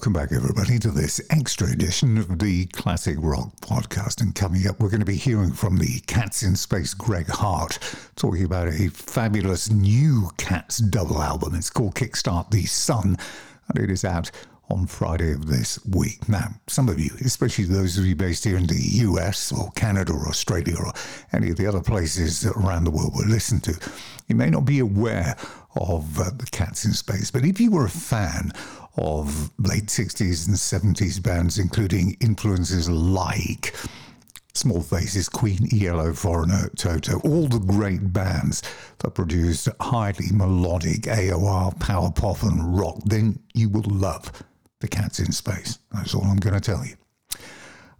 Welcome back, everybody, to this extra edition of the Classic Rock Podcast. And coming up, we're going to be hearing from the Cats in Space Greg Hart talking about a fabulous new Cats double album. It's called Kickstart the Sun, and it is out on Friday of this week. Now, some of you, especially those of you based here in the US or Canada or Australia or any of the other places around the world we listen to, you may not be aware of uh, the Cats in Space. But if you were a fan of late 60s and 70s bands, including influences like Small Faces, Queen, ELO, Foreigner, Toto, all the great bands that produced highly melodic AOR, power pop, and rock, then you will love the Cats in Space. That's all I'm going to tell you.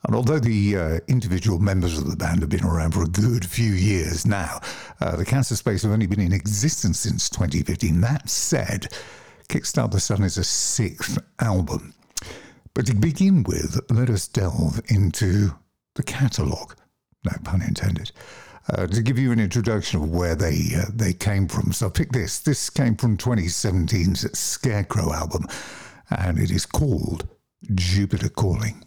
And although the uh, individual members of the band have been around for a good few years now, uh, the Cats in Space have only been in existence since 2015. That said, Kickstart the Sun is a sixth album. But to begin with, let us delve into the catalogue. No pun intended. Uh, to give you an introduction of where they uh, they came from. So pick this. This came from 2017's Scarecrow album, and it is called Jupiter Calling.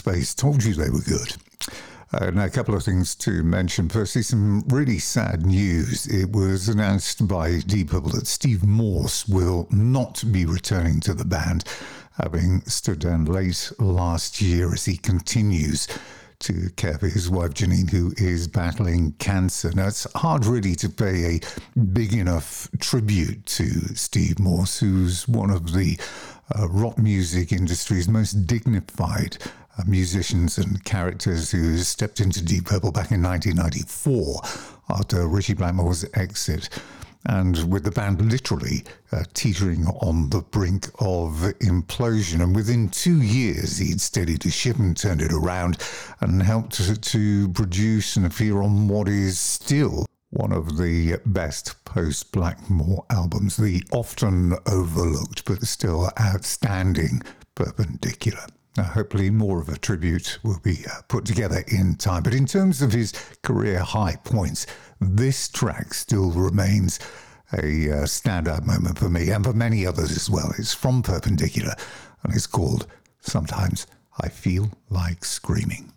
Space. Told you they were good. Uh, now, a couple of things to mention. Firstly, some really sad news. It was announced by Deep Purple that Steve Morse will not be returning to the band, having stood down late last year as he continues to care for his wife Janine, who is battling cancer. Now, it's hard really to pay a big enough tribute to Steve Morse, who's one of the uh, rock music industry's most dignified musicians and characters who stepped into Deep Purple back in 1994 after Ritchie Blackmore's exit. And with the band literally uh, teetering on the brink of implosion. And within two years, he'd steadied the ship and turned it around and helped to, to produce and appear on what is still one of the best post Blackmore albums, the often overlooked but still outstanding Perpendicular. Now, hopefully, more of a tribute will be uh, put together in time. But in terms of his career high points, this track still remains a uh, standout moment for me and for many others as well. It's from Perpendicular and it's called Sometimes I Feel Like Screaming.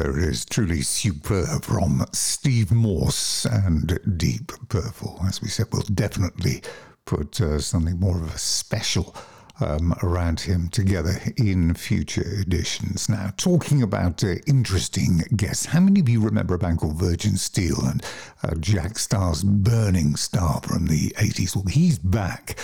There is, truly superb from Steve Morse and Deep Purple. As we said, we'll definitely put uh, something more of a special um, around him together in future editions. Now, talking about uh, interesting guests, how many of you remember a band called Virgin Steele and uh, Jack Starr's Burning Starr from the 80s? Well, he's back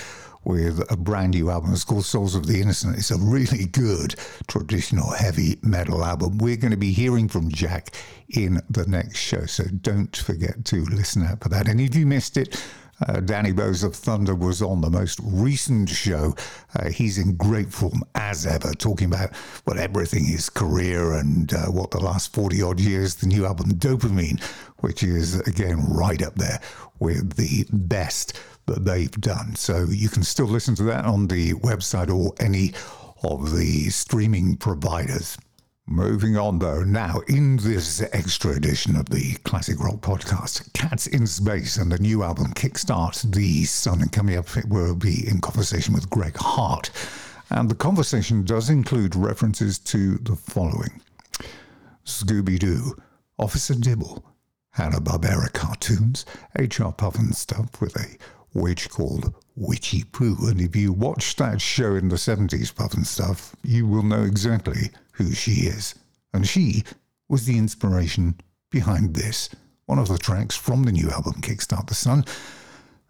with a brand new album. It's called Souls of the Innocent. It's a really good traditional heavy metal album. We're going to be hearing from Jack in the next show, so don't forget to listen out for that. And if you missed it, uh, Danny Bowes of Thunder was on the most recent show. Uh, he's in great form as ever, talking about what everything his career and uh, what the last 40 odd years, the new album Dopamine, which is again right up there with the best that they've done. So you can still listen to that on the website or any of the streaming providers. Moving on though, now in this extra edition of the Classic Rock podcast, Cats in Space and the new album Kickstart the Sun. And coming up, it will be in conversation with Greg Hart. And the conversation does include references to the following Scooby Doo, Officer Dibble, Hanna-Barbera cartoons, H.R. Pufnstuf with a witch called Witchy Poo. And if you watched that show in the 70s, Pufnstuf, you will know exactly who she is. And she was the inspiration behind this, one of the tracks from the new album Kickstart the Sun.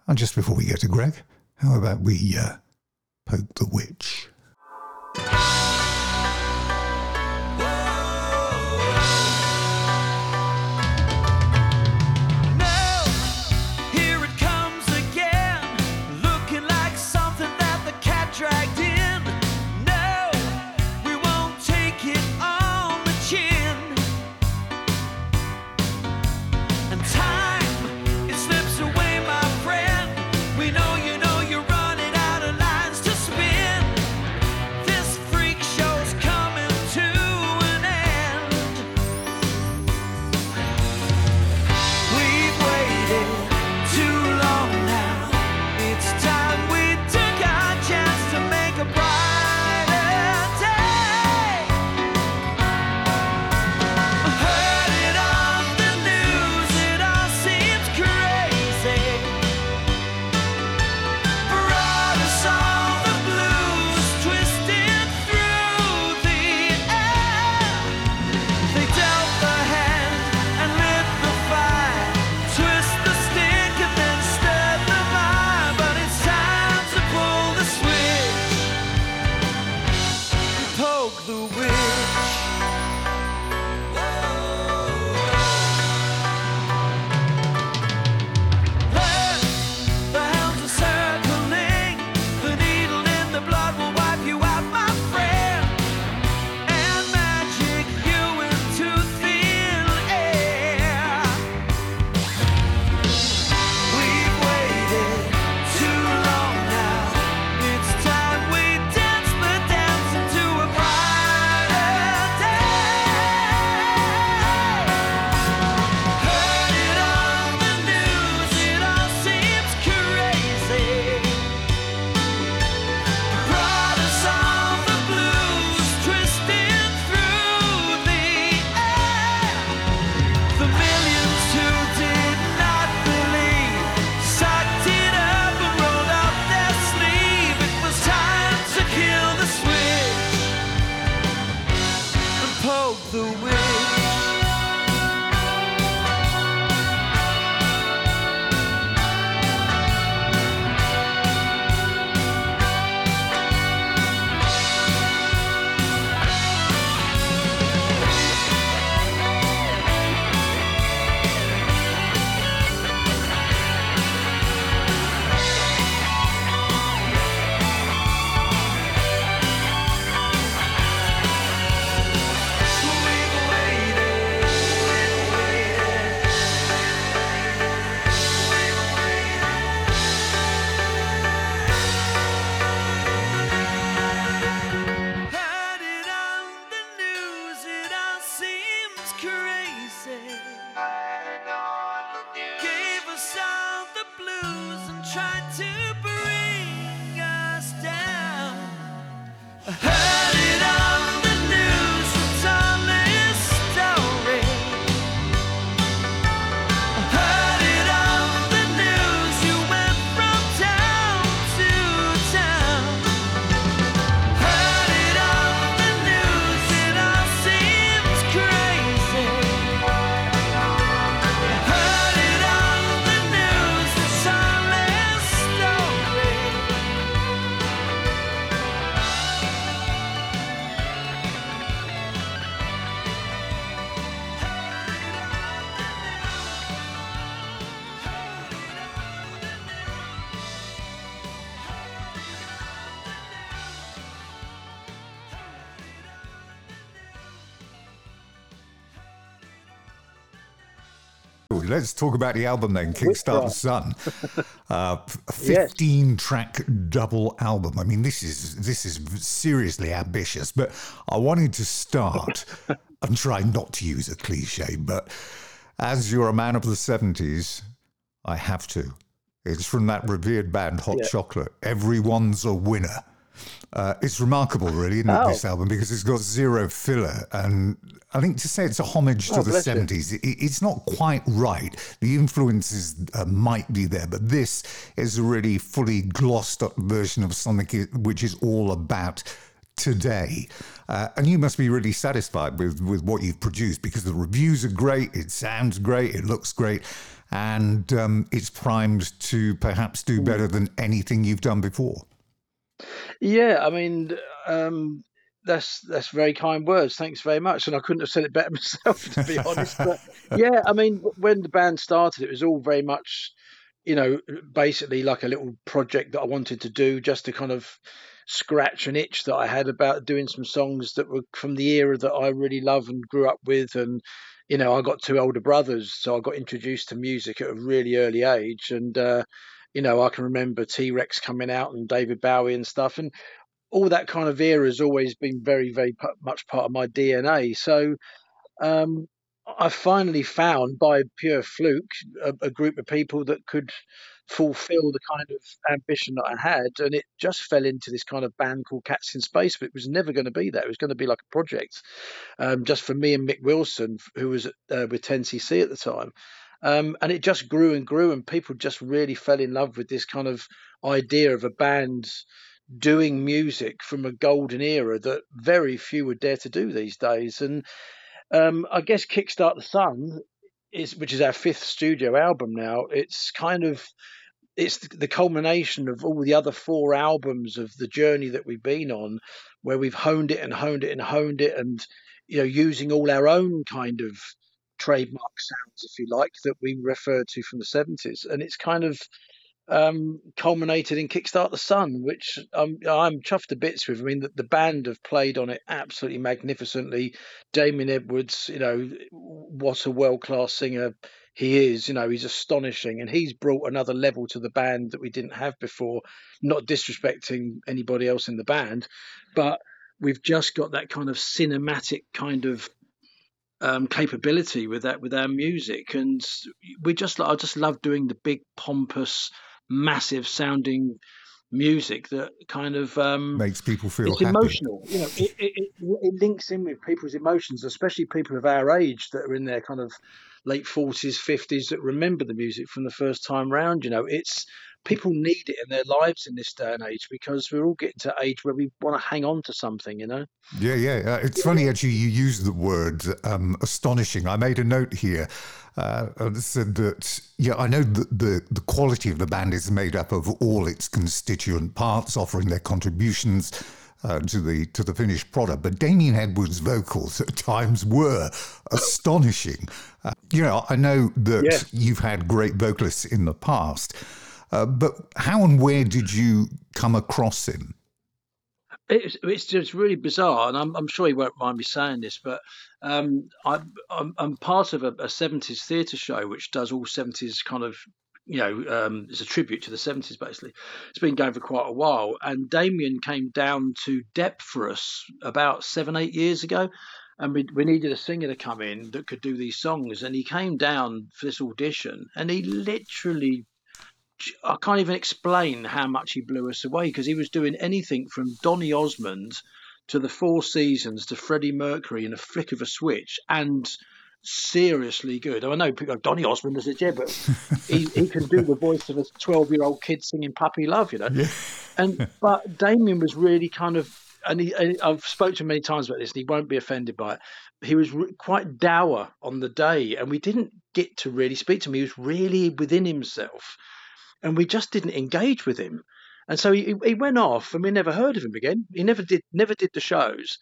And just before we get to Greg, how about we uh, poke the witch? Let's talk about the album then, Kickstart the Sun. Uh, a 15 yes. track double album. I mean, this is this is seriously ambitious, but I wanted to start and try not to use a cliche, but as you're a man of the 70s, I have to. It's from that revered band, Hot yeah. Chocolate. Everyone's a winner. Uh, it's remarkable, really, isn't it, oh. this album, because it's got zero filler. And I think to say it's a homage to oh, the 70s, it, it's not quite right. The influences uh, might be there, but this is a really fully glossed up version of something which is all about today. Uh, and you must be really satisfied with, with what you've produced because the reviews are great, it sounds great, it looks great, and um, it's primed to perhaps do better than anything you've done before. Yeah, I mean, um, that's that's very kind words. Thanks very much. And I couldn't have said it better myself, to be honest. But yeah, I mean, when the band started, it was all very much, you know, basically like a little project that I wanted to do, just to kind of scratch an itch that I had about doing some songs that were from the era that I really love and grew up with. And you know, I got two older brothers, so I got introduced to music at a really early age, and. Uh, you know, I can remember T Rex coming out and David Bowie and stuff, and all that kind of era has always been very, very much part of my DNA. So um, I finally found, by pure fluke, a, a, group of people that could fulfill the kind of ambition that I had, and it just fell into this kind of band called Cats in Space. But it was never going to be that; it was going to be like a project, um, just for me and Mick Wilson, who was uh, with 10cc at the time. Um, and it just grew and grew, and people just really fell in love with this kind of idea of a band doing music from a golden era that very few would dare to do these days. And um, I guess Kickstart the Sun is, which is our fifth studio album now. It's kind of it's the culmination of all the other four albums of the journey that we've been on, where we've honed it and honed it and honed it, and you know, using all our own kind of trademark sounds, if you like, that we refer to from the 70s. And it's kind of um, culminated in Kickstart the Sun, which I'm, I'm chuffed to bits with. I mean, the, the band have played on it absolutely magnificently. Damien Edwards, you know, what a world class singer he is. You know, he's astonishing, and he's brought another level to the band that we didn't have before. Not disrespecting anybody else in the band, but we've just got that kind of cinematic kind of um, capability with that with our music, and we just I just love doing the big pompous, massive sounding music that kind of um, makes people feel it's emotional. You know, it, it, it, links in with people's emotions, especially people of our age that are in their kind of late forties, fifties that remember the music from the first time round. You know, it's people need it in their lives in this day and age because we're all getting to age where we want to hang on to something, you know? Yeah, yeah. Uh, it's yeah. funny, actually, you use the word um, astonishing. I made a note here. Uh, said that, yeah, I know that the, the quality of the band is made up of all its constituent parts offering their contributions. Uh, to the to the finished product. But Damien Edwards' vocals at times were astonishing. Uh, you know, I know that yeah. you've had great vocalists in the past, uh, but how and where did you come across him? It's, it's just really bizarre, and I'm, I'm, sure he won't mind me saying this, but um, I, I'm, I'm, part of a, a 70s theatre show which does all 70s kind of you know, um, it's a tribute to the 70s, basically. It's been going for quite a while. And Damien came down to Dep for us about seven, eight years ago. And we, we needed a singer to come in that could do these songs. And he came down for this audition and he literally I can't even explain how much he blew us away because he was doing anything from Donny Osmond to the Four Seasons to Freddie Mercury in a flick of a switch and seriously good. I know people go, Donny Osmond is a yeah, but he, he can do the voice of a 12 year old kid singing Puppy Love, you know. Yeah. and But Damien was really kind of, and, he, and I've spoken to him many times about this and he won't be offended by it. He was re- quite dour on the day and we didn't get to really speak to him. He was really within himself and we just didn't engage with him. And so he, he went off, and we never heard of him again. He never did never did the shows,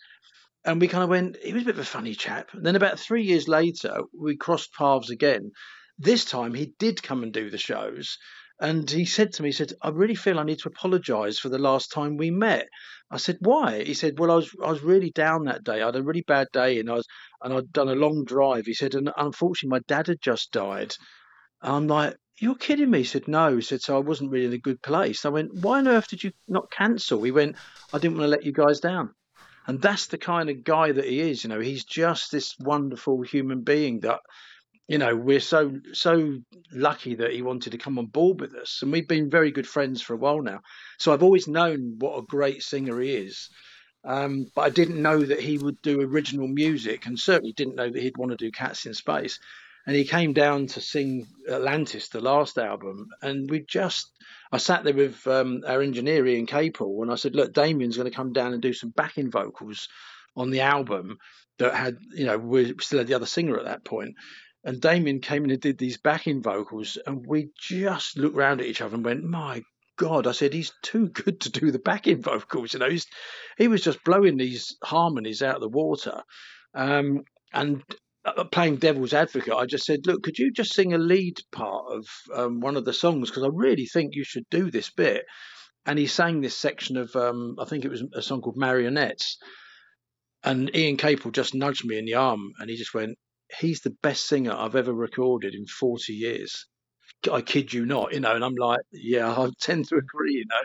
and we kind of went. He was a bit of a funny chap. And then about three years later, we crossed paths again. This time he did come and do the shows, And he said to me, he said, I really feel I need to apologise for the last time we met. I said, why? He said, well, I was I was really down that day. I had a really bad day, and I was and I'd done a long drive. He said, and unfortunately, my dad had just died. And I'm like, you're kidding me? He said, no. He said, so I wasn't really in a good place. I went, why on earth did you not cancel? He went, I didn't want to let you guys down. And that's the kind of guy that he is. You know, he's just this wonderful human being that you know we're so so lucky that he wanted to come on board with us and we've been very good friends for a while now so i've always known what a great singer he is um, but i didn't know that he would do original music and certainly didn't know that he'd want to do cats in space and he came down to sing atlantis the last album and we just i sat there with um, our engineer ian capel and i said look damien's going to come down and do some backing vocals on the album that had you know we still had the other singer at that point." and Damien came in and did these backing vocals, and we just looked around at each other and went, "My God!" I said, "He's too good to do the backing vocals." You know, he's, he was just blowing these harmonies out of the water, um, and playing devil's advocate, I just said, "Look, could you just sing a lead part of um, one of the songs? Because I really think you should do this bit." And he sang this section of, um, I think it was a song called Marionettes. And Ian Capel just nudged me in the arm, and he just went, he's the best singer I've ever recorded in 40 years. I kid you not, you know, and I'm like, yeah, I tend to agree, you know.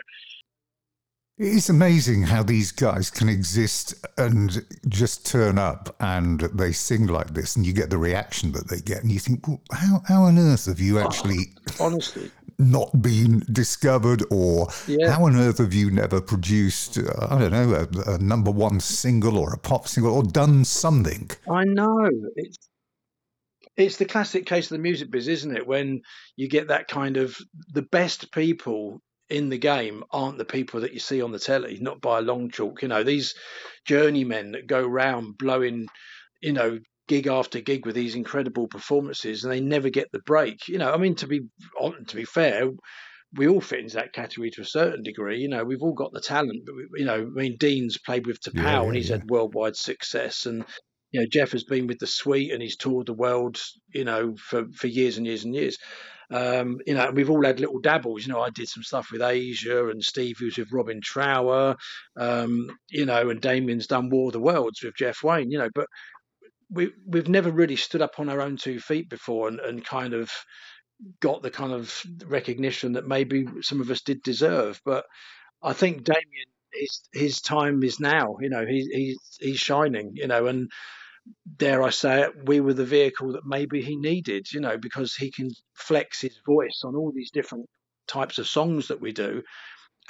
It's amazing how these guys can exist and just turn up and they sing like this, and you get the reaction that they get, and you think, well, how, how on earth have you actually honestly not been discovered, or yeah. how on earth have you never produced, uh, I don't know, a, a, number one single or a pop single, or done something? I know it's it's the classic case of the music biz, isn't it? When you get that kind of the best people in the game aren't the people that you see on the telly, not by a long chalk. You know, these journeymen that go round blowing, you know, gig after gig with these incredible performances, and they never get the break. You know, I mean, to be to be fair, we all fit into that category to a certain degree. You know, we've all got the talent, but we, you know, I mean, Dean's played with yeah, yeah, and he's yeah. had worldwide success, and you know, Jeff has been with the Sweet and he's toured the world, you know, for, for years and years and years. Um, you know, we've all had little dabbles. You know, I did some stuff with Asia and Steve, who's with Robin Trower, um, you know, and Damien's done War of the Worlds with Jeff Wayne, you know, but we, we've never really stood up on our own two feet before and, and kind of got the kind of recognition that maybe some of us did deserve. But I think Damien, his, his time is now, you know, he, he's, he's shining, you know, and dare I say it, we were the vehicle that maybe he needed, you know, because he can flex his voice on all these different types of songs that we do.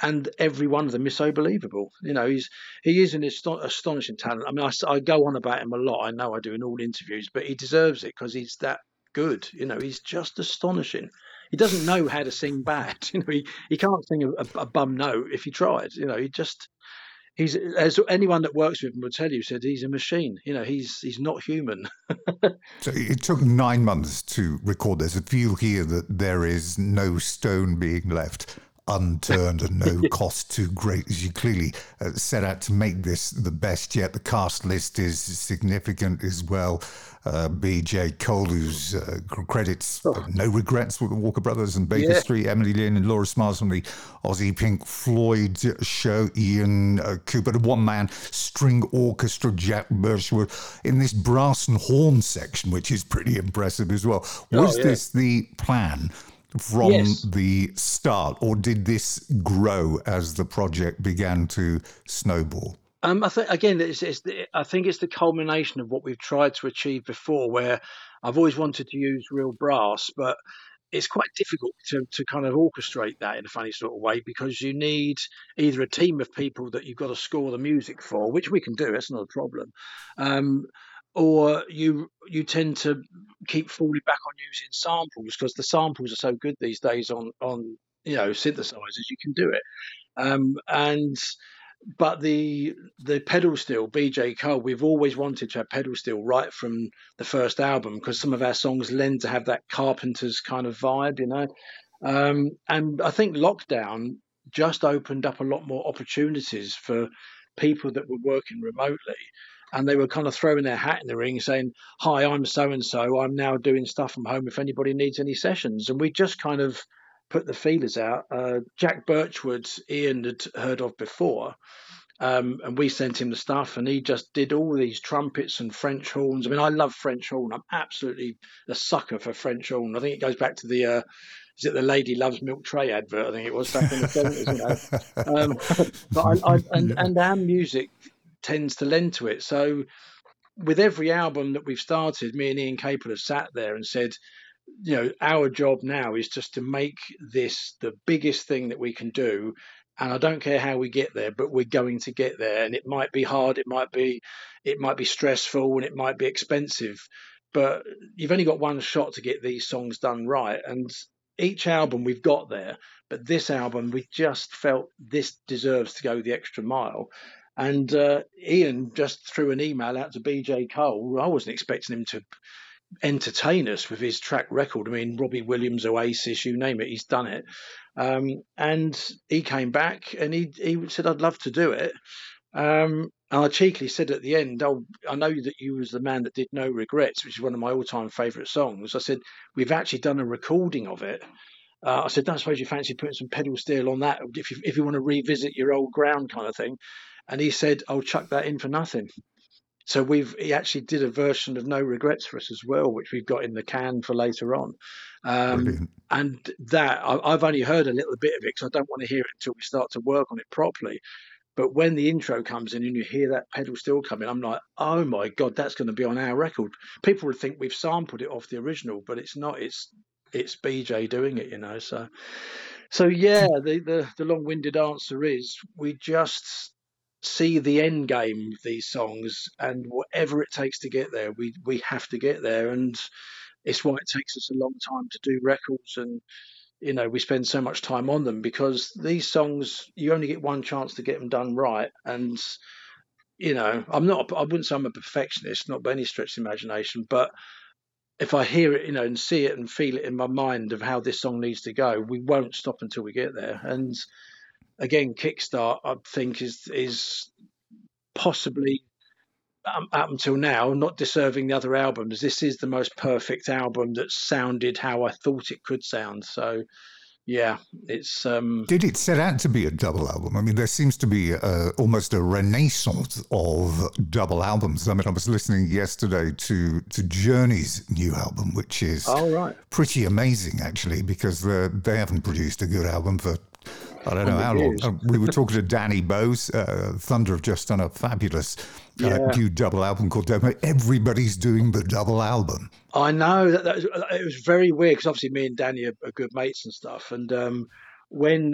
And every one of them is so believable. You know, he's he is an astonishing talent. I mean, I, I go on about him a lot. I know I do in all interviews, but he deserves it because he's that good. You know, he's just astonishing. He doesn't know how to sing bad. You know, he, he can't sing a, a, a bum note if he tried. You know, he just he's as anyone that works with him will tell you said he's a machine. You know he's he's not human. So it took nine months to record there's a feel here that there is no stone being left unturned and no cost too great as you clearly uh, set out to make this the best yet the cast list is significant as well uh, BJ Cole, whose uh, credits oh. no regrets with the Walker Brothers and Baker yeah. Street, Emily Lynn and Laura Smiles from the Aussie Pink Floyd show, Ian uh, Cooper, the one man string orchestra, Jack Birchwood, in this brass and horn section, which is pretty impressive as well. Oh, Was oh, yeah. this the plan? From yes. the start, or did this grow as the project began to snowball? Um, I think again, it's, it's the, I think it's the culmination of what we've tried to achieve before. Where I've always wanted to use real brass, but it's quite difficult to, to kind of orchestrate that in a funny sort of way because you need either a team of people that you've got to score the music for, which we can do, that's not a problem, um, or you you tend to keep falling back on using samples because the samples are so good these days on on you know synthesizers you can do it, um, and but the the pedal steel BJ Cole, we've always wanted to have pedal steel right from the first album because some of our songs lend to have that Carpenters kind of vibe, you know. Um, and I think lockdown just opened up a lot more opportunities for people that were working remotely, and they were kind of throwing their hat in the ring, saying, "Hi, I'm so and so. I'm now doing stuff from home. If anybody needs any sessions," and we just kind of put the feelers out. Uh, Jack Birchwood, Ian had heard of before, um, and we sent him the stuff, and he just did all these trumpets and French horns. I mean, I love French horn. I'm absolutely a sucker for French horn. I think it goes back to the uh, is it the Lady Loves Milk Tray advert? I think it was back in the seventies. You know, um, but I, I, and and our music tends to lend to it. So with every album that we've started, me and Ian Capel have sat there and said, you know, our job now is just to make this the biggest thing that we can do. And I don't care how we get there, but we're going to get there. And it might be hard, it might be, it might be stressful, and it might be expensive. But you've only got one shot to get these songs done right. And each album we've got there, but this album we just felt this deserves to go the extra mile. And uh, Ian just threw an email out to BJ Cole. I wasn't expecting him to entertain us with his track record. I mean, Robbie Williams, Oasis, you name it, he's done it. Um, and he came back and he he said, "I'd love to do it." Um, and I cheekily said at the end, "Oh, I know that you was the man that did No Regrets, which is one of my all-time favourite songs." I said, "We've actually done a recording of it." Uh, I said, "I suppose you fancy putting some pedal steel on that if you if you want to revisit your old ground kind of thing." And he said, "I'll chuck that in for nothing." So we've he actually did a version of No Regrets for us as well, which we've got in the can for later on. Um, and that I, have only heard a little bit of it because I don't want to hear it until we start to work on it properly. But when the intro comes in and you hear that pedal still coming, I'm like, oh my god, that's going to be on our record. People would think we've sampled it off the original, but it's not. It's it's BJ doing it, you know. So, so yeah, the the, the long-winded answer is we just see the end game of these songs, and whatever it takes to get there, we we have to get there, and it's why it takes us a long time to do records and you know we spend so much time on them because these songs you only get one chance to get them done right. And you know i'm not i wouldn't say i'm a perfectionist not by any stretch of imagination but if i hear it you know and see it and feel it in my mind of how this song needs to go we won't stop until we get there. And again kickstart i think is is possibly um, up until now, not deserving the other albums. This is the most perfect album that sounded how I thought it could sound. So, yeah, it's. Um... Did it set out to be a double album? I mean, there seems to be almost a renaissance of double albums. I mean, I was listening yesterday to to Journey's new album, which is oh, right. pretty amazing, actually, because they haven't produced a good album for I don't know how long. Uh, we were talking to Danny Bowes. Uh, Thunder have just done a fabulous uh, yeah. new double album called Demo. Everybody's doing the double album. I know that, that was, uh, it was very weird because obviously me and Danny are, are, good mates and stuff. And um, when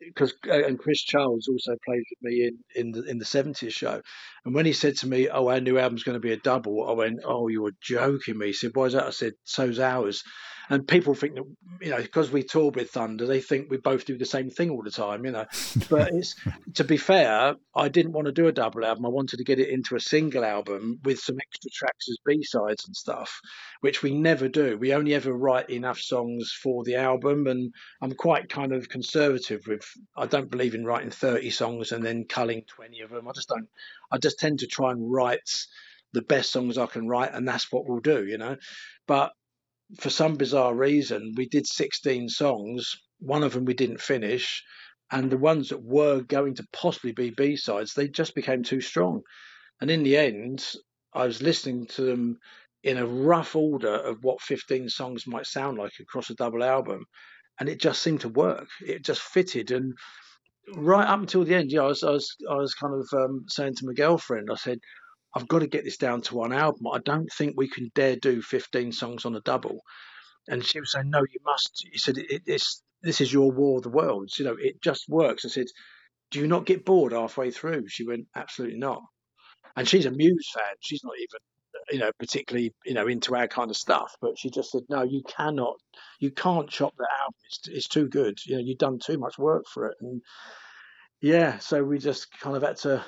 because uh, uh, and Chris Childs also played with me in in the in the seventies show, and when he said to me, "Oh, our new album's going to be a double," I went, "Oh, you were joking me." He said, "Why is that?" I said, "So's ours." And people think that you know because we tour with Thunder, they think we both do the same thing all the time, you know. But it's to be fair, I didn't want to do a double album. I wanted to get it into a single album with some extra tracks as B sides and stuff, which we never do. We only ever write enough songs for the album, and I'm quite kind of conservative with. I don't believe in writing 30 songs and then culling 20 of them. I just don't. I just tend to try and write the best songs I can write, and that's what we'll do, you know. But for some bizarre reason, we did 16 songs. One of them we didn't finish. And the ones that were going to possibly be B sides, they just became too strong. And in the end, I was listening to them in a rough order of what 15 songs might sound like across a double album. And it just seemed to work. It just fitted. And right up until the end, yeah, I was, I was, I was kind of um, saying to my girlfriend, I said, I've got to get this down to one album. I don't think we can dare do 15 songs on a double. And she was saying, no, you must. He said, it, this is your War of the Worlds. You know, it just works. I said, do you not get bored halfway through? She went, absolutely not. And she's a Muse fan. She's not even, you know, particularly, you know, into our kind of stuff. But she just said, no, you cannot, you can't chop that album. It's, it's too good. You know, you've done too much work for it. And yeah, so we just kind of had to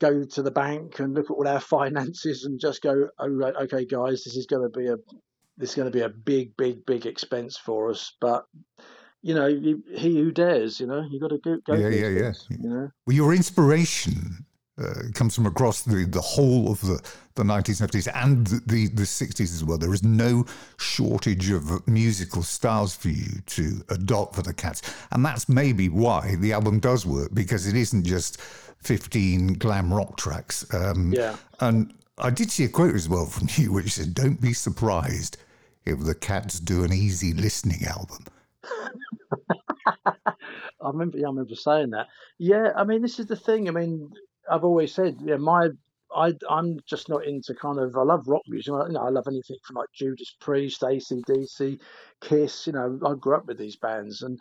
go to the bank and look at all our finances and just go, oh, right, okay, guys, this is going to be a this is going to be a big, big, big expense for us. But you know, you, he who dares, you know, you got to go. go yeah, yeah, yeah. You know, well, your inspiration uh, comes from across the, the whole of the, the 1970s and the, the 60s as well. There is no shortage of musical styles for you to adopt for the Cats. And that's maybe why the album does work, because it isn't just 15 glam rock tracks. Um, yeah. And I did see a quote as well from you, which said, Don't be surprised if the Cats do an easy listening album. I remember, yeah, I remember saying that. Yeah, I mean, this is the thing. I mean, I've always said, yeah, my, I, I'm just not into kind of. I love rock music. You know, I love anything from like Judas Priest, AC/DC, Kiss. You know, I grew up with these bands, and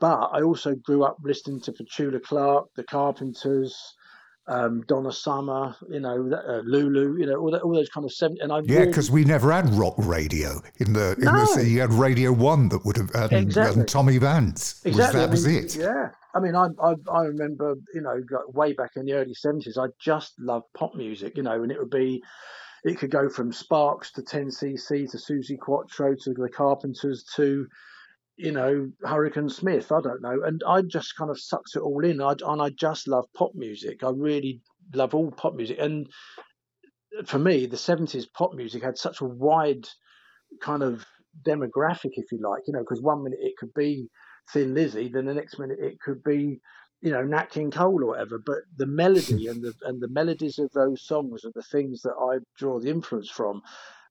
but I also grew up listening to Petula Clark, the Carpenters, um, Donna Summer, you know, uh, Lulu, you know, all, that, all those kind of seven. And I yeah, because really... we never had rock radio in the in no. the you had Radio One that would have and, exactly. and Tommy Vance. Exactly, was, that I mean, was it. Yeah, I mean, I, I I remember, you know, way back in the early seventies, I just loved pop music, you know, and it would be. It could go from Sparks to 10cc to Suzi Quatro to the Carpenters to you know, Hurricane Smith. I don't know. And I just kind of sucked it all in. I, and I just love pop music. I really love all pop music. And for me, the 70s pop music had such a wide kind of demographic, if you like, you know, because one minute it could be Thin Lizzy, then the next minute it could be, you know, Nat King Cole or whatever. But the melody and the and the melodies of those songs are the things that I draw the influence from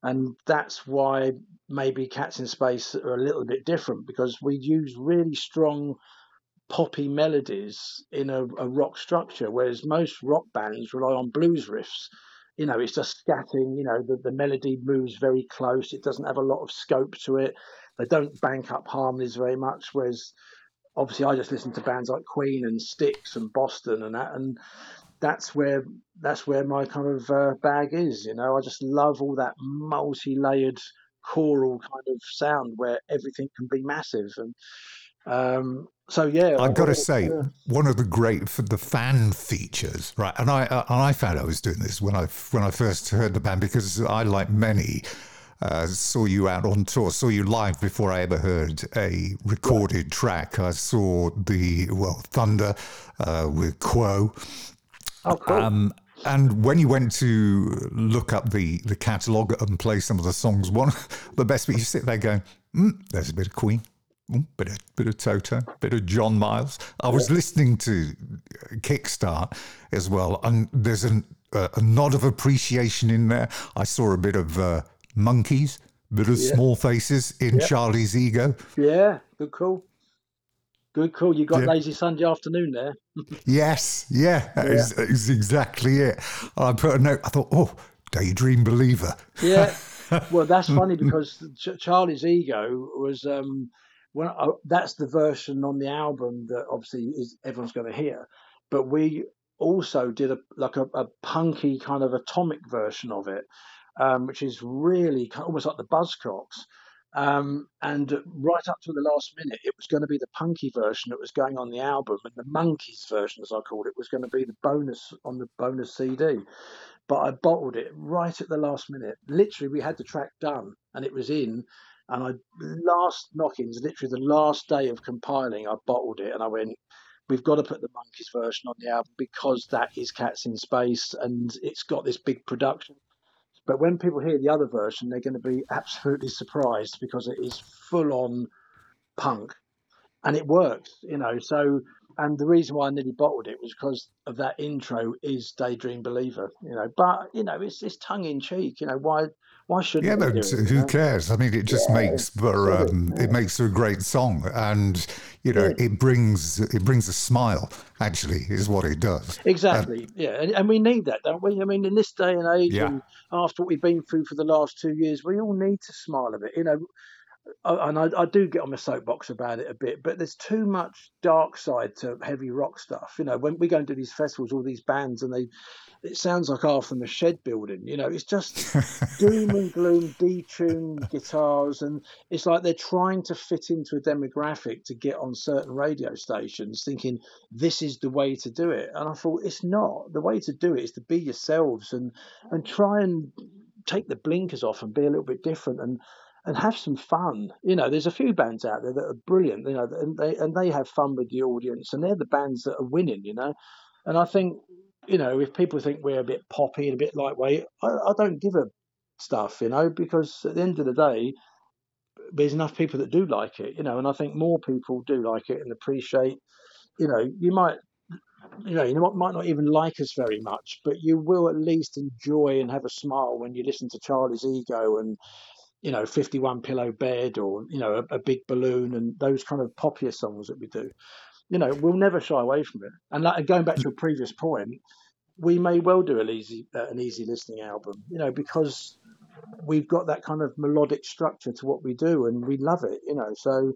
and that's why maybe Cats in Space are a little bit different because we use really strong poppy melodies in a, a, rock structure, whereas most rock bands rely on blues riffs. You know, it's just scatting. You know, the, the melody moves very close. It doesn't have a lot of scope to it. They don't bank up harmonies very much. Whereas, obviously, I just listen to bands like Queen and Styx and Boston and that, and that's where that's where my kind of uh, bag is. You know, I just love all that multi-layered choral kind of sound where everything can be massive and. Um, so yeah, I've got to say, one of the great for the fan features, right? And I uh, and I found I was doing this when I when I first heard the band because I, like many, uh, saw you out on tour, saw you live before I ever heard a recorded track. I saw the well Thunder uh, with Quo, Oh, cool. Um, and when you went to look up the, the catalogue and play some of the songs, one the best bit you sit there going, mm, "There's a bit of Queen, mm, bit of bit of Toto, bit of John Miles." I was listening to Kickstart as well, and there's an, uh, a nod of appreciation in there. I saw a bit of uh, Monkees, bit of yeah. Small Faces in yeah. Charlie's Ego. Yeah, good call. Good call. You got yeah. lazy Sunday afternoon there. yes, yeah, that yeah. Is, is exactly it. I put a note. I thought, oh, daydream believer. yeah. Well, that's funny because Ch- Charlie's ego was um, when I, that's the version on the album that obviously is everyone's going to hear. But we also did a like a, a punky kind of atomic version of it, um, which is really almost like the Buzzcocks. Um, and right up to the last minute, it was going to be the punky version that was going on the album, and the Monkees version, as I called it, was going to be the bonus on the bonus CD. But I bottled it right at the last minute. Literally, we had the track done, and it was in. And I last knockings, literally the last day of compiling, I bottled it, and I went, "We've got to put the Monkees version on the album because that is Cats in Space, and it's got this big production." But when people hear the other version, they're going to be absolutely surprised because it is full on punk and it works, you know. So, and the reason why I nearly bottled it was because of that intro is Daydream Believer, you know. But you know, it's it's tongue in cheek, you know. Why why should yeah? But who know? cares? I mean, it just yeah, makes for um, yeah. it makes for a great song, and you know, yeah. it brings it brings a smile. Actually, is what it does. Exactly. Um, yeah, and, and, we need that, don't we? I mean, in this day and age, and after what we've been through for the last two years, we all need to smile a bit. You know, and I, I, do get on my soapbox about it a bit, but there's too much dark side to heavy rock stuff. You know, when we go and do these festivals, all these bands, and they, it sounds like half them are shed building. You know, it's just doom and gloom, detuned guitars, and it's like they're trying to fit into a demographic to get on certain radio stations, thinking this is the way to do it. And I thought it's not. The way to do it is to be yourselves and and try and take the blinkers off and be a little bit different and and have some fun. You know, there's a few bands out there that are brilliant, you know, and they and they have fun with the audience, and they're the bands that are winning, you know. And I think you know, if people think we're a bit poppy and a bit lightweight, I, I don't give a stuff, you know, because at the end of the day, there's enough people that do like it, you know, and I think more people do like it and appreciate. You know, you might, you know, you might not even like us very much, but you will at least enjoy and have a smile when you listen to Charlie's Ego and you know, 51 Pillow Bed or, you know, a, a, Big Balloon and those kind of popular songs that we do. You know, we'll never shy away from it. And like, going back to a previous point, we may well do an easy, uh, an easy listening album, you know, because we've got that kind of melodic structure to what we do and we love it, you know. So,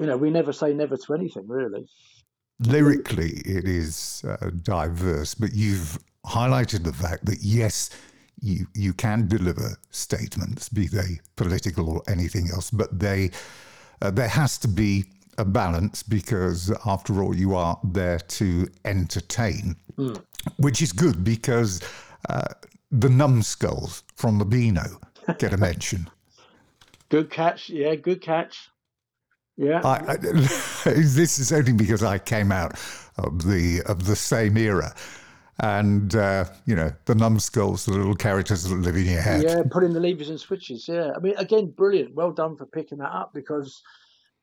you know, we never say never to anything, really. Lyrically, it is uh, diverse, but you've highlighted the fact that, yes, you you can deliver statements, be they political or anything else, but they uh, there has to be a balance because after all you are there to entertain, mm. which is good because uh, the Numskulls from the Beano get a mention. good catch, yeah, good catch. Yeah, I, I, this is only because I came out of the of the same era and uh, you know the Numskulls, the little characters that live in your head. Yeah, putting the levers and switches. Yeah, I mean, again, brilliant. Well done for picking that up because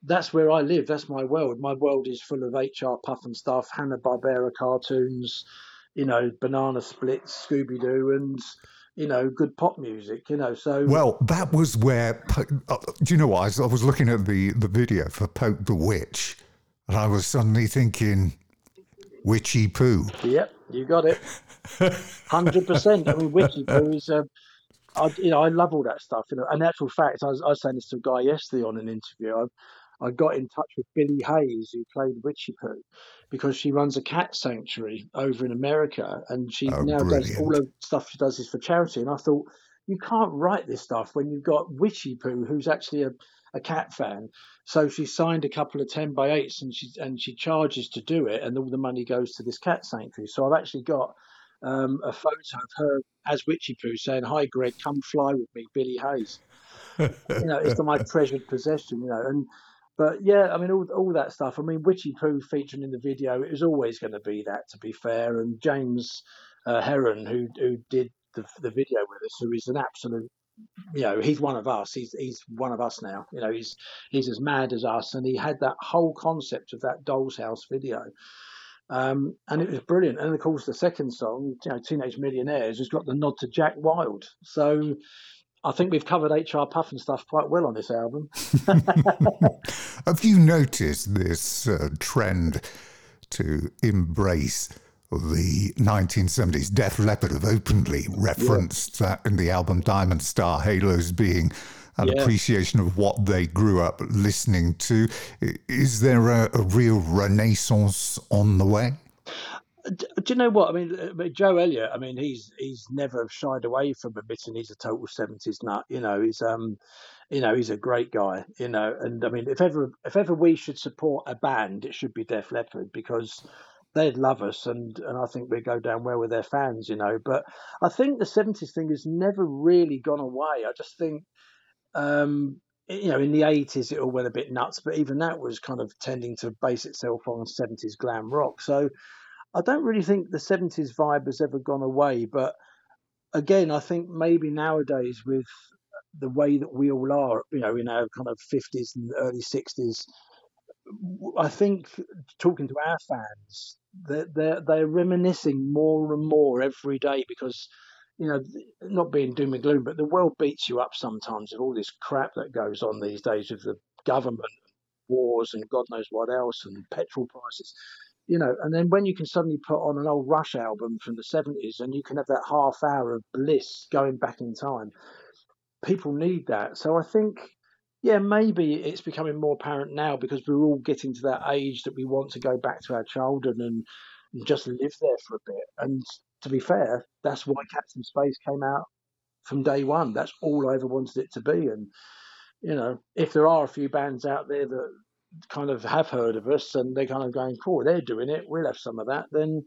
that's where I live. That's my world. My world is full of HR Pufnstuf, Hanna Barbera cartoons, you know, Banana Splits, Scooby Doo, and you know, good pop music. You know, so well, that was where. Uh, do you know what? I was, looking at the the video for Poke the Witch, and I was suddenly thinking Witchy Poo. Yep, you got it. Hundred percent. I mean, Witchy Poo is. Uh, I, you know, I love all that stuff. You know, in actual fact, I was, I was saying this to a guy yesterday on an interview. I, I got in touch with Billie Hayes, who played Witchy Poo, because she runs a cat sanctuary over in America, and she oh, now brilliant. does all the stuff she does is for charity. And I thought, you can't write this stuff when you've got Witchy Poo, who's actually a a cat fan. So she signed a couple of ten by eights, and she and she charges to do it, and all the money goes to this cat sanctuary. So I've actually got um, a photo of her as Witchy Poo saying, "Hi, Greg, come fly with me, Billie Hayes." you know, it's my treasured possession. You know, and but yeah, I mean, all all that stuff. I mean, Witchy Poo featuring in the video, it was always going to be that. To be fair, and James uh, Heron, who who did the, the video with us, who is an absolute you know he's one of us. He's he's one of us now. You know he's he's as mad as us. And he had that whole concept of that doll's house video. Um, and it was brilliant. And of course the second song you know teenage millionaires has got the nod to jack wild so I think we've covered HR Pufnstuf quite well on this album. Have you noticed this uh, trend to embrace the 1970s. Def Leppard have openly referenced yeah. that in the album Diamond Star Halos being an yeah. appreciation of what they grew up listening to. Is there a, a real renaissance on the way? Do you know what I mean? Uh, Joe Elliott. I mean, he's he's never shied away from admitting he's a total seventies nut. You know, he's um, you know, he's a great guy. You know, and I mean, if ever if ever we should support a band, it should be Def Leppard because they'd love us, and and I think we'd go down well with their fans, you know. But I think the seventies thing has never really gone away. I just think, um, you know, in the eighties it all went a bit nuts, but even that was kind of tending to base itself on seventies glam rock. So I don't really think the seventies vibe has ever gone away. But again, I think maybe nowadays with the way that we all are, you know, in our kind of fifties and early sixties. I think talking to our fans, they're, they're, reminiscing more and more every day because, you know, not being doom and gloom, but the world beats you up sometimes with all this crap that goes on these days with the government, wars, and God knows what else, and petrol prices. You know, and then when you can suddenly put on an old Rush album from the 70s and you can have that half hour of bliss going back in time, people need that. So I think yeah, maybe it's becoming more apparent now because we're all getting to that age that we want to go back to our childhood and, and just live there for a bit. And to be fair, that's why Cats in Space came out from day one. That's all I ever wanted it to be. And you know, if there are a few bands out there that kind of have heard of us and they're kind of going, "Cool, they're doing it. We'll have some of that." Then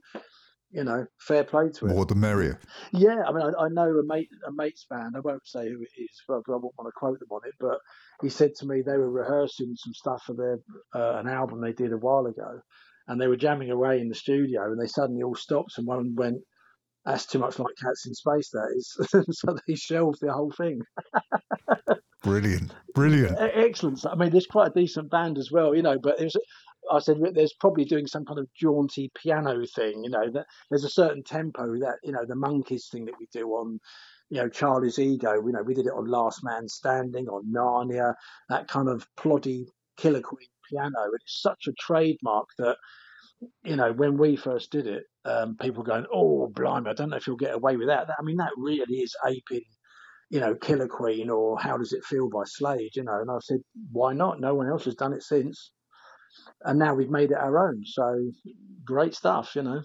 you know, fair play to it. More the merrier. Yeah, I mean, I, I, know a mate, a mate's band. I won't say who it is, because I won't want to quote them on it. But he said to me they were rehearsing some stuff for their uh, an album they did a while ago, and they were jamming away in the studio, and they suddenly all stopped, and one went, "That's too much like Cats in Space." That is, so they shelved the whole thing. brilliant, brilliant, excellent. I mean, there's quite a decent band as well, you know. But it was, I said, there's probably doing some kind of jaunty piano thing, you know. That there's a certain tempo that you know the Monkees thing that we do on you know, Charlie's Ego. You know, we did it on Last Man Standing, on Narnia, that kind of ploddy Killer Queen piano. It's such a trademark that, you know, when we first did it, um, people going, "Oh, blimey, I don't know if you'll get away with that." I mean, that really is aping, you know, Killer Queen or How Does It Feel by Slade. You know, and I said, "Why not? No one else has done it since." And now we've made it our own. So great stuff, you know.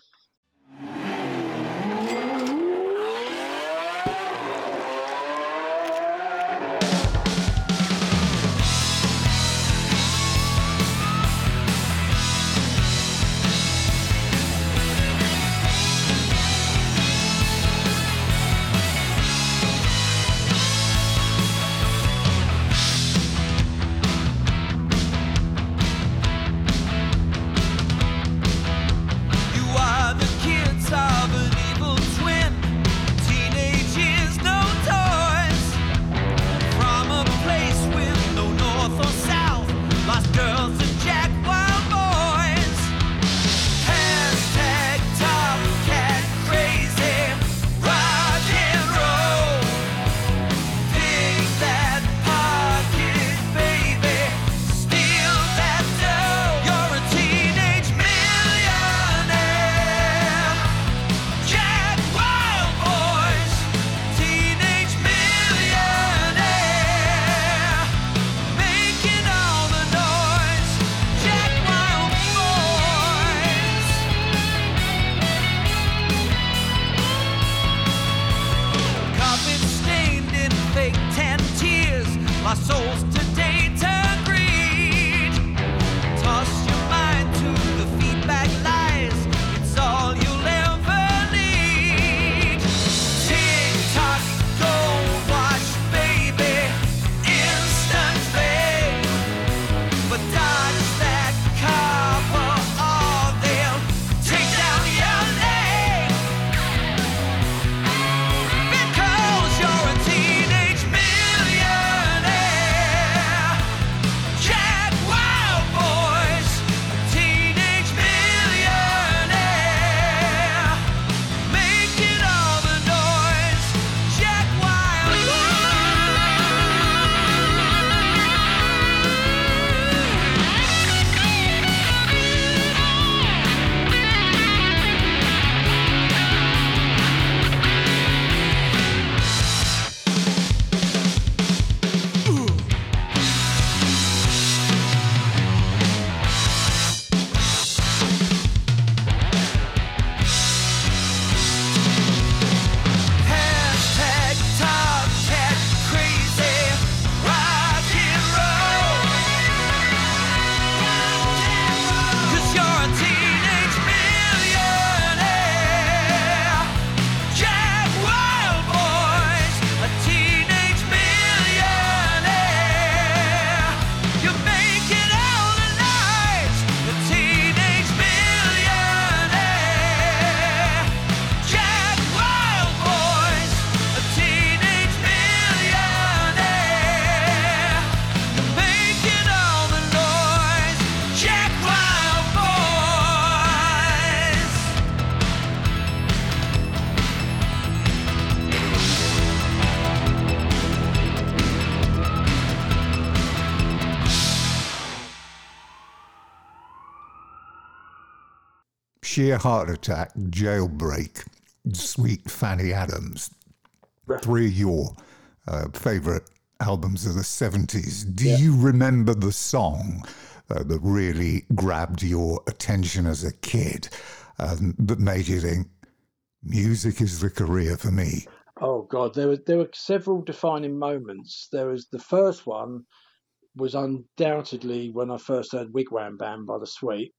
Sheer Heart Attack, Jailbreak, Sweet Fanny Adams. Three of your uh, favourite albums of the 70s. Do yeah. you remember the song uh, that really grabbed your attention as a kid um, that made you think, music is the career for me? Oh, God. There, was, there were several defining moments. There was the first one was undoubtedly when I first heard Wigwam Bam by the Sweet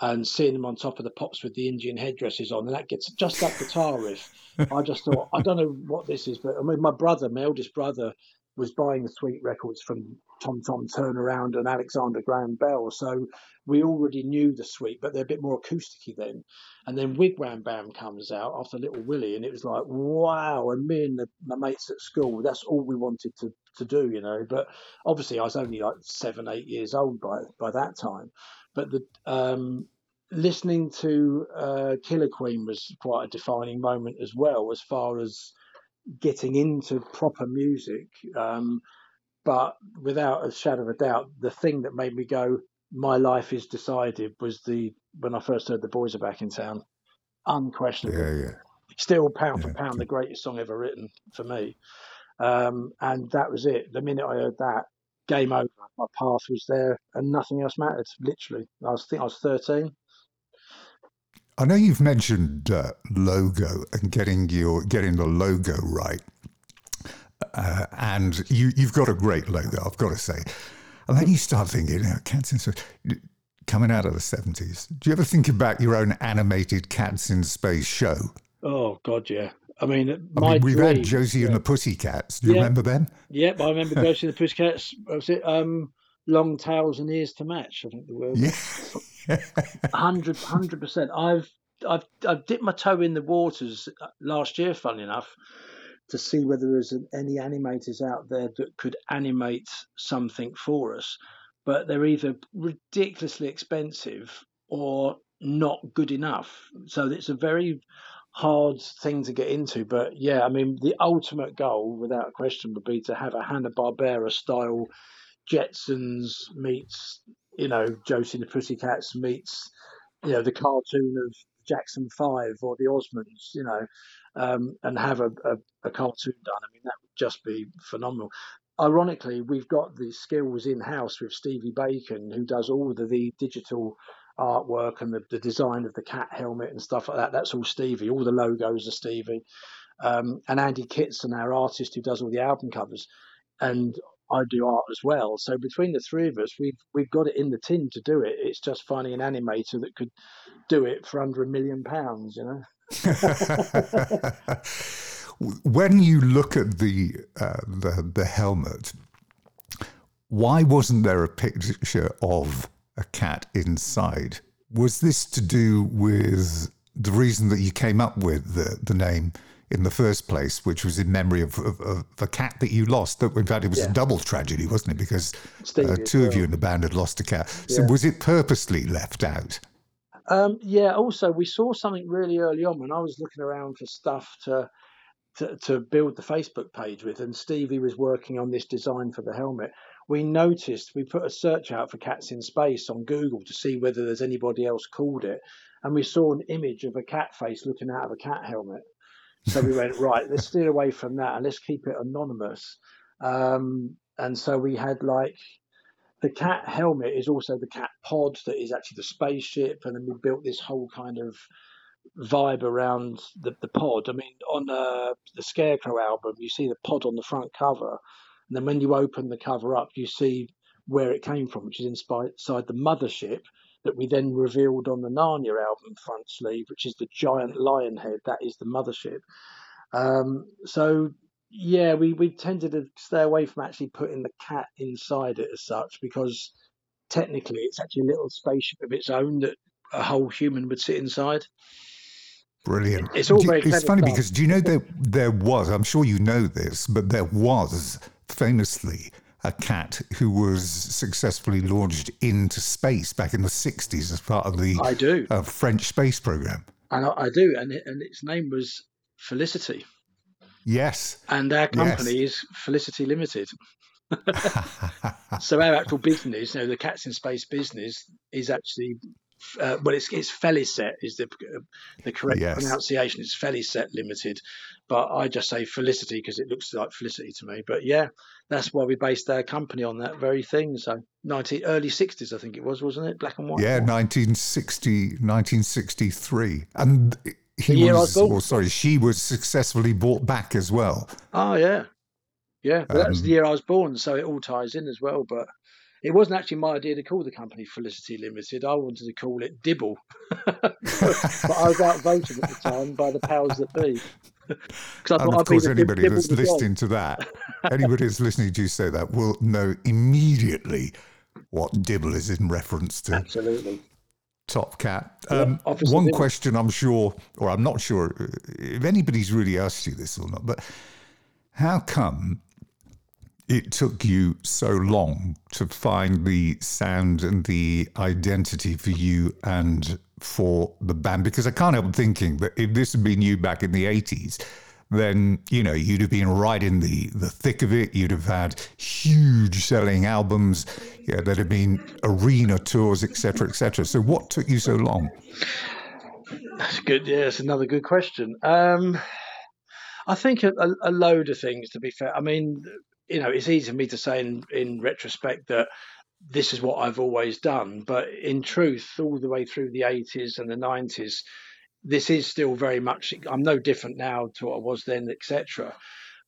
and seeing them on top of the pops with the Indian headdresses on, and that gets just that guitar riff. I just thought, I don't know what this is, but I mean, my brother, my eldest brother, was buying the Sweet records from Tom Tom Turnaround and Alexander Graham Bell. So we already knew the Sweet, but they're a bit more acousticy then. And then Wigwam Bam comes out after Little Willie, and it was like, wow. And me and the, my mates at school, that's all we wanted to, to do, you know. But obviously, I was only like seven, eight years old by by that time. But the um, listening to uh, Killer Queen was quite a defining moment as well, as far as getting into proper music. Um, but without a shadow of a doubt, the thing that made me go, my life is decided, was the when I first heard the boys are back in town. Unquestionably, yeah, yeah. still pound for pound the greatest song ever written for me. Um, and that was it. The minute I heard that, game over. My path was there, and nothing else mattered. Literally, I was I think I was thirteen. I know you've mentioned uh, logo and getting your getting the logo right, uh, and you you've got a great logo. I've got to say, and then you start thinking, you know, Cats in Space, coming out of the seventies. Do you ever think about your own animated Cats in Space show? Oh God, yeah. I mean, I mean we've dream, had Josie yeah. and the Pussycats. Do you yeah. remember them? Yep, I remember Josie and the Pussycats. Was it um, long tails and ears to match? I think the word. Yeah. Hundred, hundred percent. I've I've I've dipped my toe in the waters last year, funny enough, to see whether there's any animators out there that could animate something for us, but they're either ridiculously expensive or not good enough. So it's a very hard thing to get into. But yeah, I mean, the ultimate goal, without a question, would be to have a Hanna Barbera style Jetsons meets you know Josie and the Pussycats meets you know the cartoon of Jackson Five or the Osmonds, you know, um, and have a, a, a, cartoon done. I mean, that would just be phenomenal. Ironically, we've got the skills in house with Stevie Bacon, who does all the, the digital artwork and the, the, design of the cat helmet and stuff like that. That's all Stevie. All the logos are Stevie. Um, and Andy Kitson, our artist who does all the album covers. And I do art as well. So between the three of us, we've we've got it in the tin to do it. It's just finding an animator that could do it for under a million pounds, you know. when you look at the, uh, the the helmet, why wasn't there a picture of a cat inside? Was this to do with the reason that you came up with the the name? in the first place, which was in memory of, of, of the cat that you lost. That in fact it was yeah. a double tragedy, wasn't it? Because uh, two of you in the band had lost a cat. So yeah. was it purposely left out? Um, yeah. Also, we saw something really early on when I was looking around for stuff to, to to build the Facebook page with, and Stevie was working on this design for the helmet. We noticed we put a search out for cats in space on Google to see whether there's anybody else called it, and we saw an image of a cat face looking out of a cat helmet. So we went right. Let's steer away from that and let's keep it anonymous. Um, and so we had like the cat helmet is also the cat pod that is actually the spaceship, and then we built this whole kind of vibe around the, the pod. I mean, on uh, the Scarecrow album, you see the pod on the front cover, and then when you open the cover up, you see where it came from, which is inside the mothership, that we then revealed on the Narnia album front sleeve, which is the giant lion head. That is the mothership. Um, so yeah, we, we tended to stay away from actually putting the cat inside it as such because technically it's actually a little spaceship of its own that a whole human would sit inside. Brilliant. It's all very. It's funny stuff. because do you know there there was? I'm sure you know this, but there was famously a cat who was successfully launched into space back in the 60s as part of the I do. Uh, French space program. And I, I do, and it, and its name was Felicity. Yes. And our company yes. is Felicity Limited. so our actual business, you know, the Cats in Space business, is actually uh, well, it's it's Felicette is the uh, the correct yes. pronunciation. It's Felicette Limited, but I just say Felicity because it looks like Felicity to me. But yeah, that's why we based our company on that very thing. So 90, early 60s, I think it was, wasn't it? Black and white. Yeah, 1960, 1963. And he was, or sorry, she was successfully bought back as well. Oh, yeah. Yeah, but um, that was the year I was born, so it all ties in as well. But it wasn't actually my idea to call the company Felicity Limited. I wanted to call it Dibble. but I was outvoted at the time by the powers that be. and of course, anybody that's listening to that, anybody that's listening to you say that will know immediately what Dibble is in reference to. Absolutely. Top Cat. Um, yeah, one question I'm sure, or I'm not sure if anybody's really asked you this or not, but how come it took you so long to find the sound and the identity for you and for the band? Because I can't help thinking that if this had been you back in the 80s, then you know you'd have been right in the the thick of it. You'd have had huge selling albums. Yeah, there'd have been arena tours, etc., etc. So, what took you so long? That's good. Yeah, it's another good question. Um, I think a, a, load of things. To be fair, I mean, you know, it's easy for me to say in in retrospect that this is what I've always done, but in truth, all the way through the 80s and the 90s this is still very much i'm no different now to what i was then etc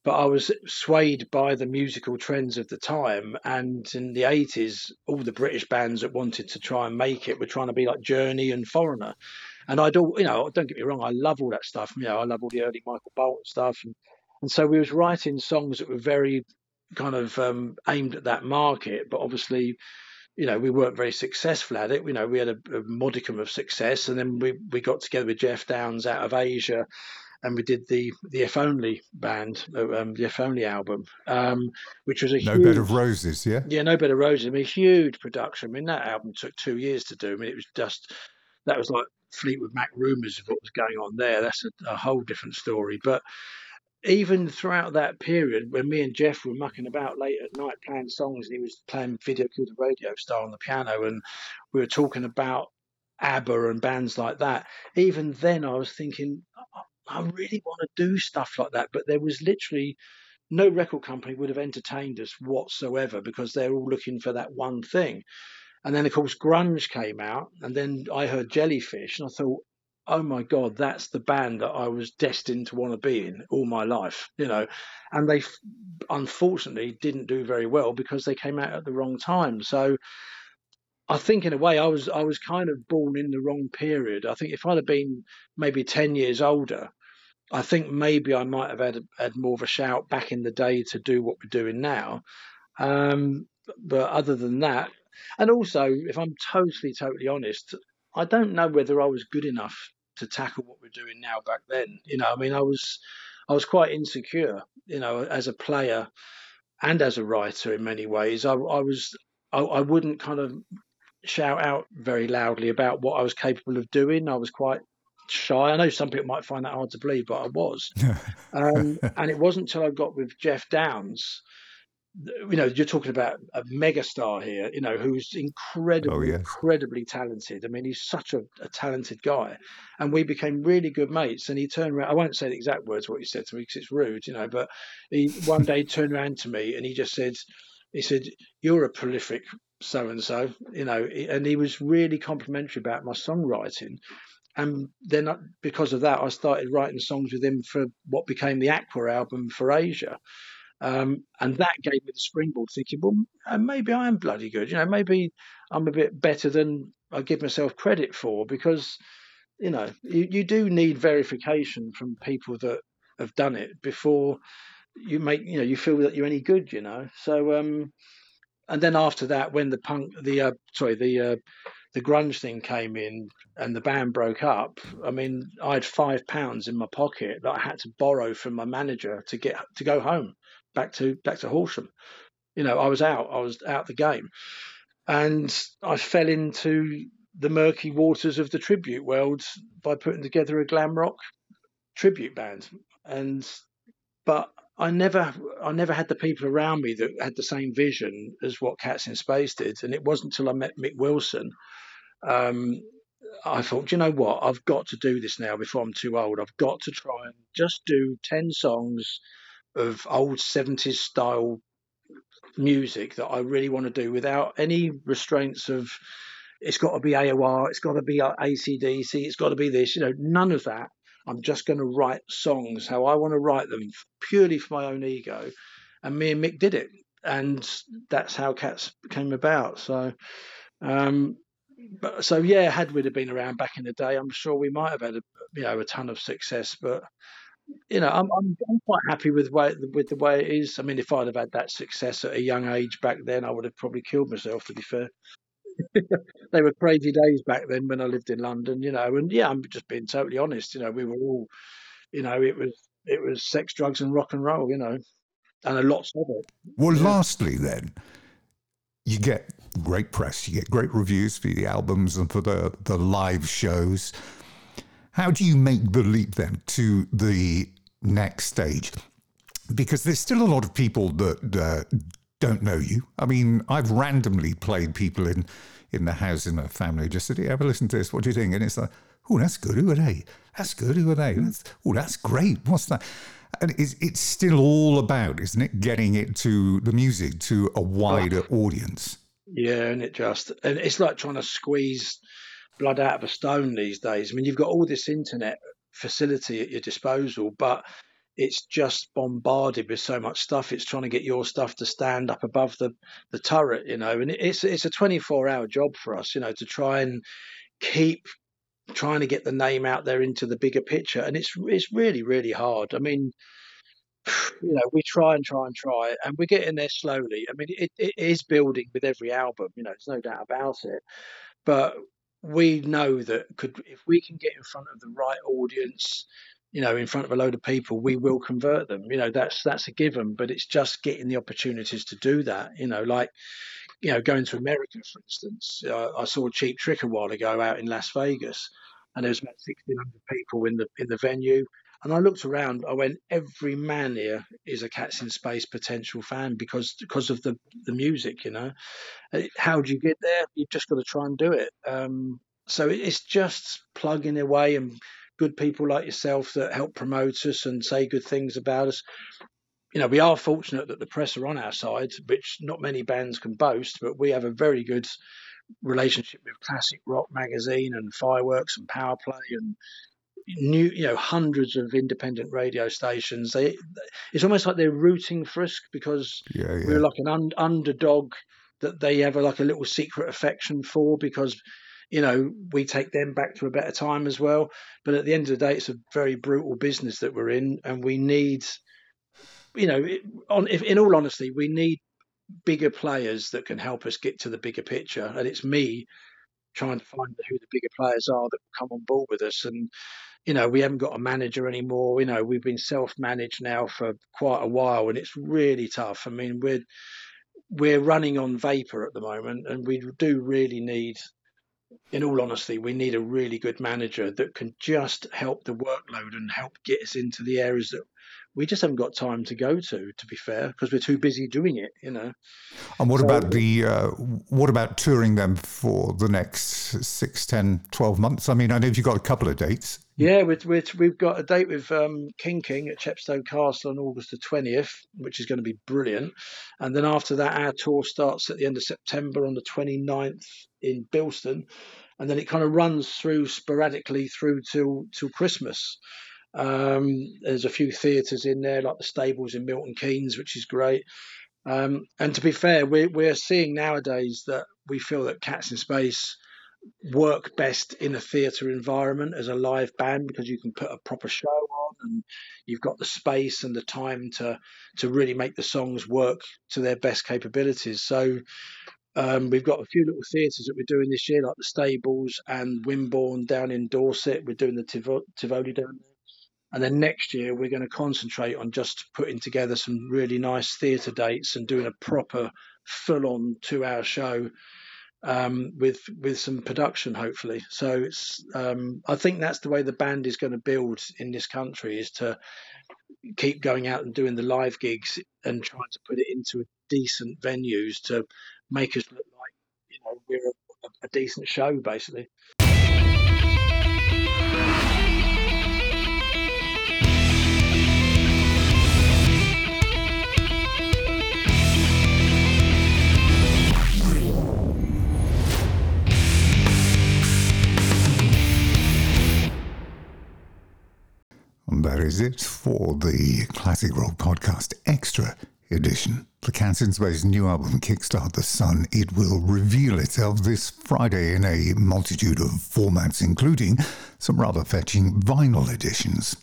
but i was swayed by the musical trends of the time and in the 80s all the british bands that wanted to try and make it were trying to be like journey and foreigner. And i don't you know don't get me wrong i love all that stuff. You know i love all the early michael bolton stuff. And, and so we was writing songs that were very kind of um, aimed at that market but obviously you know, we weren't very successful at it. You know, we had a, a, modicum of success, and then we we got together with Geoff Downes out of Asia, and we did the the If Only band, uh, um, the If Only album, um, which was a no huge, bed of roses, yeah, yeah, no bed of roses. I mean, huge production. I mean, that album took two years to do. I mean, it was just that was like Fleetwood Mac rumours of what was going on there. That's a, a whole different story, but even throughout that period when me and Geoff were mucking about late at night playing songs and he was playing Video Killed the Radio Star on the piano and we were talking about ABBA and bands like that, even then I was thinking, I really want to do stuff like that. But there was literally no record company would have entertained us whatsoever because they're all looking for that one thing. And then, of course, grunge came out, and then I heard Jellyfish, and I thought, oh my god that's the band that i was destined to want to be in all my life you know? And they unfortunately didn't do very well because they came out at the wrong time. So i think in a way i was i was kind of born in the wrong period. I think if i'd have been maybe 10 years older i think maybe i might have had had more of a shout back in the day to do what we're doing now. Um, but other than that and also if i'm totally totally honest I don't know whether I was good enough to tackle what we're doing now back then. You know, I mean, I was I was quite insecure, you know, as a player and as a writer in many ways. I, I was I, I wouldn't kind of shout out very loudly about what I was capable of doing. I was quite shy. I know some people might find that hard to believe, but I was. um, and it wasn't until I got with Geoff Downes you know, you're talking about a megastar here, you know, who's incredibly, oh, yes. incredibly talented. I mean, he's such a, a, talented guy. And we became really good mates. And he turned around, I won't say the exact words what he said to me because it's rude, you know, but he one day turned around to me and he just said, he said, You're a prolific so and so, you know, and he was really complimentary about my songwriting. And then uh, because of that, I started writing songs with him for what became the Aqua album for Asia. Um, and that gave me the springboard, thinking, well, uh, maybe I am bloody good. You know, maybe I'm a bit better than I give myself credit for because, you know, you, you do need verification from people that have done it before you make, you know, you feel that you're any good, you know. So, um, and then after that, when the punk, the, uh, sorry, the, uh, the grunge thing came in and the band broke up, I mean, I had five pounds in my pocket that I had to borrow from my manager to get to go home back to back to Horsham. You know, I was out. I was out the game, and I fell into the murky waters of the tribute world by putting together a glam rock tribute band. And but I never I never had the people around me that had the same vision as what Cats in Space did. And it wasn't until I met Mick Wilson. Um, I thought, you know what? I've got to do this now before I'm too old. I've got to try and just do 10 songs of old 70s style music that I really want to do without any restraints of it's got to be AOR, it's got to be ACDC, it's got to be this, you know, none of that. I'm just going to write songs how I want to write them purely for my own ego. And me and Mick did it. And that's how Cats came about. So, um, but, so yeah, had we'd have been around back in the day, I'm sure we might have had a, you know, a ton of success. But you know, I'm, I'm, I'm quite happy with way, with the way it is. I mean, if I'd have had that success at a young age back then, I would have probably killed myself. To be fair, they were crazy days back then when I lived in London, you know. And yeah, I'm just being totally honest. You know, we were all, you know, it was it was sex, drugs, and rock and roll. You know, and a lot of it. Well, yeah. lastly, then you get great press, you get great reviews for the albums and for the the live shows. How do you make the leap then to the next stage? Because there's still a lot of people that uh, don't know you. I mean, I've randomly played people in in the house in my family just said, "Ever listen to this? What do you think?" And it's like, "Oh, that's good. Who are they? That's good. Who are they? That's, oh, that's great. What's that?" And it's it's still all about, isn't it, getting it to the music to a wider audience. Yeah, and it just and it's like trying to squeeze blood out of a stone these days. I mean, you've got all this internet facility at your disposal, but it's just bombarded with so much stuff. It's trying to get your stuff to stand up above the, the turret, you know, and it's it's a 24 hour job for us, you know, to try and keep trying to get the name out there into the bigger picture, and it's it's really really hard. I mean, you know, we try and try and try, and we're getting there slowly. I mean, it, it is building with every album, you know, there's no doubt about it. But we know that could if we can get in front of the right audience, you know, in front of a load of people, we will convert them. You know, that's that's a given, but it's just getting the opportunities to do that. You know, like you know, going to America, for instance. Uh, I saw a Cheap Trick a while ago out in Las Vegas, and there was about sixteen hundred people in the in the venue. And I looked around. I went, every man here is a Cats in Space potential fan because because of the the music. You know, uh, how do you get there? You've just got to try and do it. Um, so it's just plugging away and good people like yourself that help promote us and say good things about us. You know, we are fortunate that the press are on our side, which not many bands can boast, but we have a very good relationship with Classic Rock magazine and Fireworks and Power Play and new you know hundreds of independent radio stations. They it's almost like they're rooting for us because yeah, yeah. we're like an un- underdog that they have a, like a little secret affection for because you know we take them back to a better time as well. But at the end of the day it's a very brutal business that we're in and we need you know on if in all honesty we need bigger players that can help us get to the bigger picture. And it's me trying to find who the bigger players are that will come on board with us. And you know, we haven't got a manager anymore. You know, we've been self-managed now for quite a while, and it's really tough. I mean, we're we're running on vapor at the moment, and we do really need, in all honesty, we need a really good manager that can just help the workload and help get us into the areas that we just haven't got time to go to to be fair because we're too busy doing it you know and what so, about the uh, what about touring them for the next 6 10 12 months i mean i know you've got a couple of dates yeah, we we've got a date with um, King King at Chepstow Castle on August the 20th, which is going to be brilliant. And then after that, our tour starts at the end of September on the 29th in Bilston. And then it kind of runs through sporadically through till, till Christmas. Um, there's a few theatres in there, like the Stables in Milton Keynes, which is great. Um, and to be fair, we're, we're seeing nowadays that we feel that Cats in Space – work best in a theatre environment as a live band because you can put a proper show on and you've got the space and the time to to really make the songs work to their best capabilities. So um, we've got a few little theatres that we're doing this year, like the Stables and Wimborne down in Dorset. We're doing the Tivoli down there. And then next year, we're going to concentrate on just putting together some really nice theatre dates and doing a proper, full on two hour show um, with with some production, hopefully. So it's um, I think that's the way the band is going to build in this country is to keep going out and doing the live gigs and trying to put it into decent venues to make us look like you know we're a, a decent show, basically. Is it for the Classic Rock Podcast Extra Edition. The Cats in Space new album, Kickstart the Sun, it will reveal itself this Friday in a multitude of formats, including some rather fetching vinyl editions.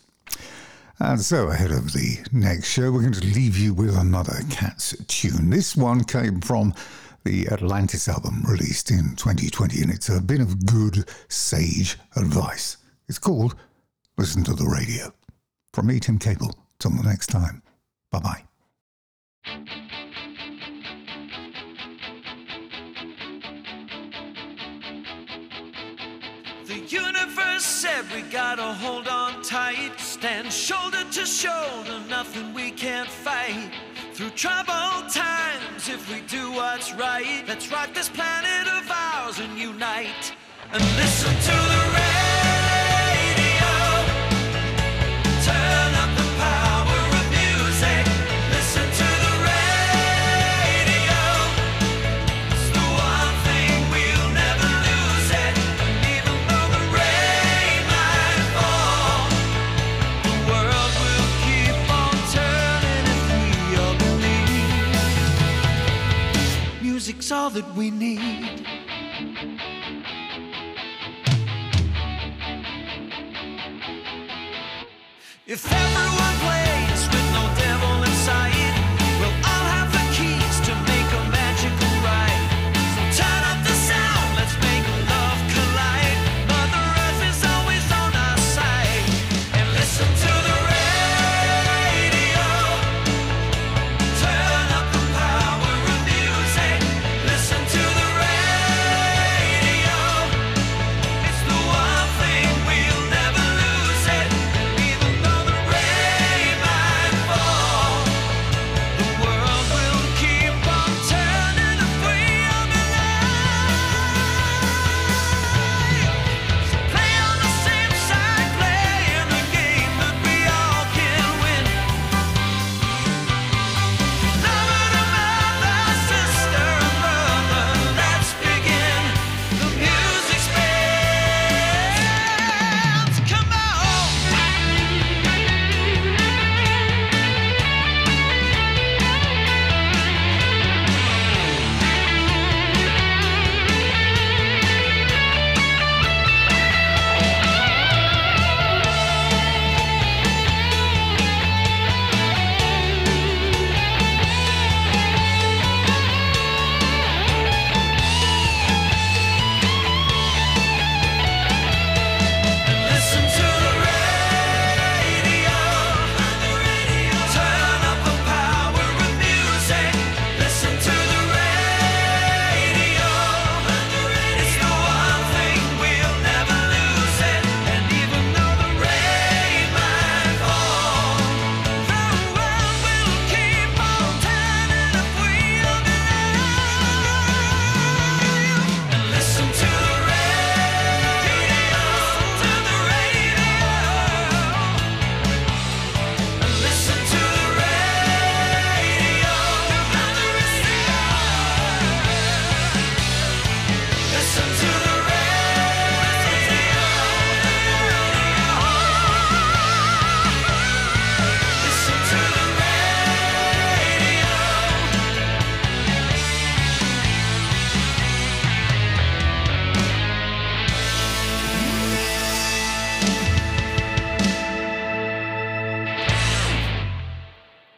And so, ahead of the next show, we're going to leave you with another Cats tune. This one came from the Atlantis album released in 2020, and it's a bit of good sage advice. It's called Listen to the Radio. From me, Tim Cable. Till the next time. Bye bye. The universe said we gotta hold on tight, stand shoulder to shoulder, nothing we can't fight. Through troubled times, if we do what's right, let's rock this planet of ours and unite and listen to the radio. Music's all that we need. If everyone plays